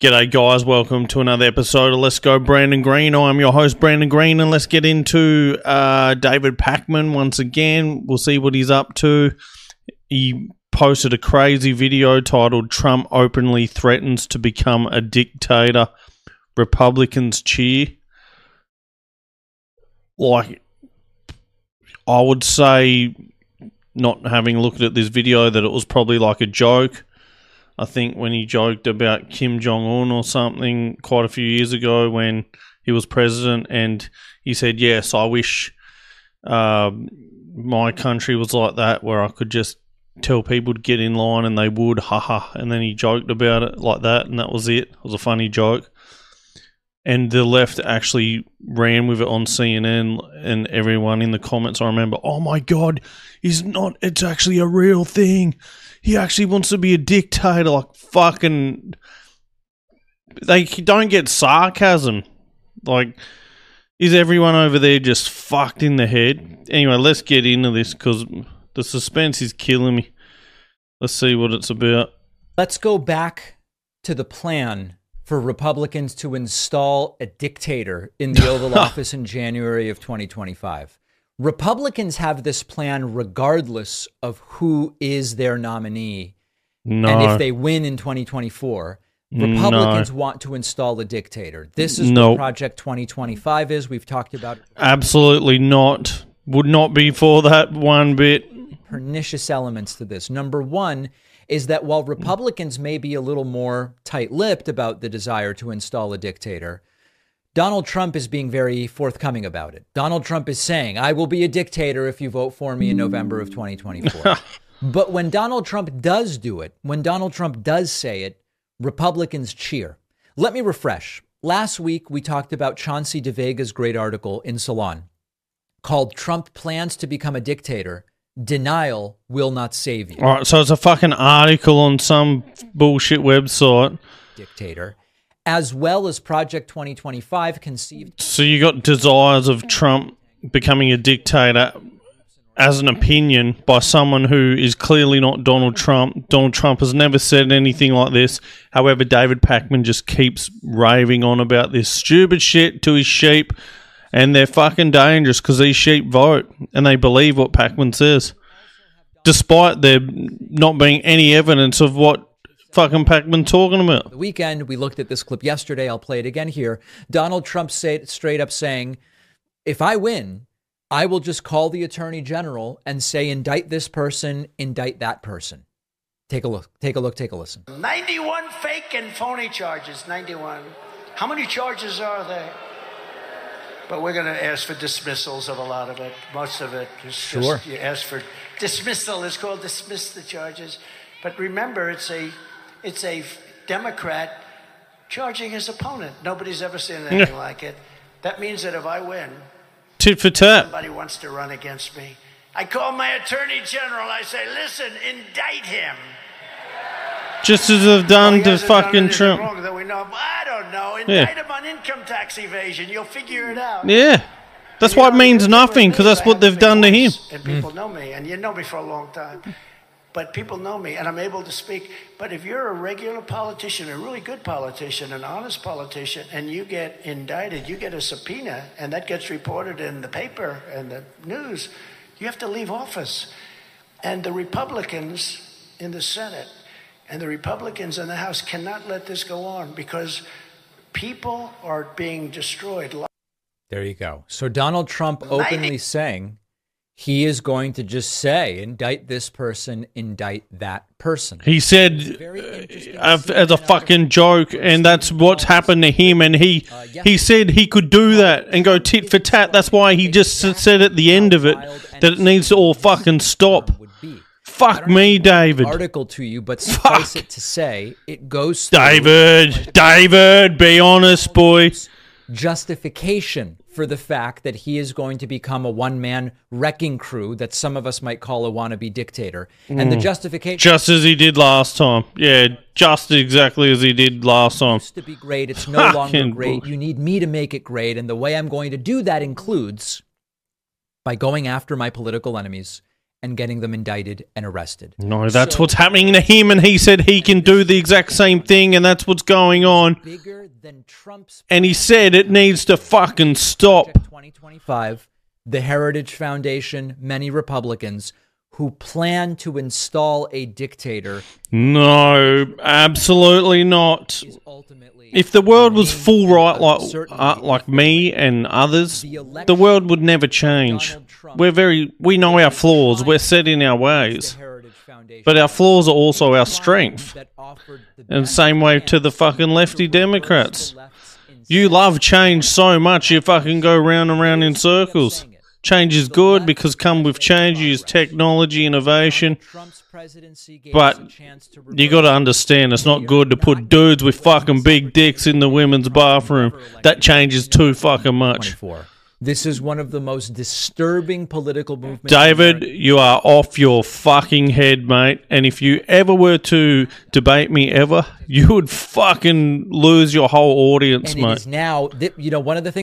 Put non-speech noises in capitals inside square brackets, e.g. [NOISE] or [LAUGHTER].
G'day, guys. Welcome to another episode of Let's Go Brandon Green. I'm your host, Brandon Green, and let's get into uh, David Pakman once again. We'll see what he's up to. He posted a crazy video titled Trump Openly Threatens to Become a Dictator. Republicans cheer. Like, I would say, not having looked at this video, that it was probably like a joke. I think when he joked about Kim Jong Un or something quite a few years ago when he was president, and he said, "Yes, I wish um, my country was like that, where I could just tell people to get in line and they would, haha." And then he joked about it like that, and that was it. It was a funny joke. And the left actually ran with it on CNN, and everyone in the comments, I remember, oh my god, he's not, it's actually a real thing he actually wants to be a dictator. Like fucking, they don't get sarcasm. Like, is everyone over there just fucked in the head? Anyway, let's get into this because the suspense is killing me. Let's see what it's about. Let's go back to the plan for Republicans to install a dictator in the Oval [LAUGHS] Office in January of 2025. Republicans have this plan regardless of who is their nominee. No. And if they win in 2024, Republicans No. want to install a dictator. This is Nope. what Project 2025 is. We've talked about Absolutely not. Would not be for that one bit. pernicious elements to this. Number one is that while hmm. Republicans may be a little more tight lipped about the desire to install a dictator, Donald Trump is being very forthcoming about it. Donald Trump is saying, I will be a dictator if you vote for me in November of 2024. [LAUGHS] but when Donald Trump does do it, when Donald Trump does say it, Republicans cheer. Let me refresh. Last week, we talked about Chauncey DeVega's great article in Salon called Trump Plans to Become a Dictator. Denial will not save you, All right, so it's a fucking article on some bullshit website. dictator. As well as Project 2025 conceived So you got desires of Trump becoming a dictator as an opinion by someone who is clearly not Donald Trump. Donald Trump has never said anything like this. However, David Pakman just keeps raving on about this stupid shit to his sheep, and they're fucking dangerous because these sheep vote and they believe what Pakman says, despite there not being any evidence of what fucking Pakman talking about. the weekend. We looked at this clip yesterday. I'll play it again here. Donald Trump said straight up saying, if I win, I will just call the attorney general and say, indict this person, indict that person. Take a look, take a look, take a listen. 91 fake and phony charges. 91. How many charges are there? But we're going to ask for dismissals of a lot of it. Most of it is Sure. just you ask for dismissal. It's called dismiss the charges. But remember, it's a it's a Democrat charging his opponent. Nobody's ever seen anything like it. That means that if I win, Tit for tat. somebody wants to run against me. I call my attorney general. I say, listen, indict him. Just as they've done he to done fucking Trump. Wrong that we know. of. Don't know. Yeah. Him on income tax evasion. You'll figure it out. Yeah. That's why it know, means the good thing nothing, because that's what they've done to him. And people mm. know me, and you know me for a long time. But people know me, and I'm able to speak. But if you're a regular politician, a really good politician, an honest politician, and you get indicted, you get a subpoena, and that gets reported in the paper and the news, you have to leave office. And the Republicans in the Senate and the Republicans in the House cannot let this go on because people are being destroyed. There you go. So Donald Trump openly saying he is going to just say, indict this person, indict that person. He said Very interesting to uh, as a fucking joke, and that's what's happened to him. And he he said he could do that and go tit for tat. That's why he just said at the end of it that it needs to all fucking stop. Fuck me, David. Article to you, but suffice Fuck. it to say, it goes through David, David, be honest, boy. justification for the fact that he is going to become a one man wrecking crew that some of us might call a wannabe dictator. And the mm. justification Just as he did last time. Yeah, just exactly as he did last time. used to be great. It's no longer Fucking great. You need me to make it great. And the way I'm going to do that includes by going after my political enemies and getting them indicted and arrested. No, that's So- what's happening to him, and he said he can do the exact same thing, and that's what's going on. Bigger than Trump's And he said it needs to fucking stop. 2025, the Heritage Foundation, many Republicans who plan to install a dictator No, absolutely not. If the world was full right like uh, like me and others, The world would never change. We're very we know our flaws. We're set in our ways, the Heritage Foundation but our flaws are also our strength. And same way to the fucking lefty Democrats. You love change so much you fucking go round and round in circles. Change is good because come with change is technology, innovation. Trump's presidency gave But us a chance to You got to understand, it's not good to put dudes with fucking big dicks in the women's bathroom. That changes too fucking much. This is one of the most disturbing political movements. David, you are off your fucking head, mate. And if you ever were to debate me ever, you would fucking lose your whole audience, and mate. now, you know, one of the things.